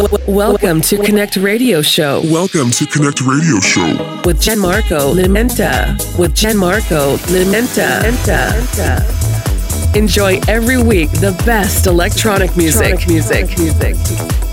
Welcome to Connect Radio Show. Welcome to Connect Radio Show with Gianmarco Limenta. With Gianmarco Limenta. Enjoy every week the best electronic music. Electronic music. music.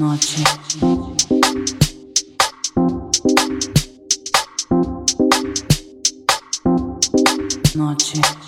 ночи. Ночи.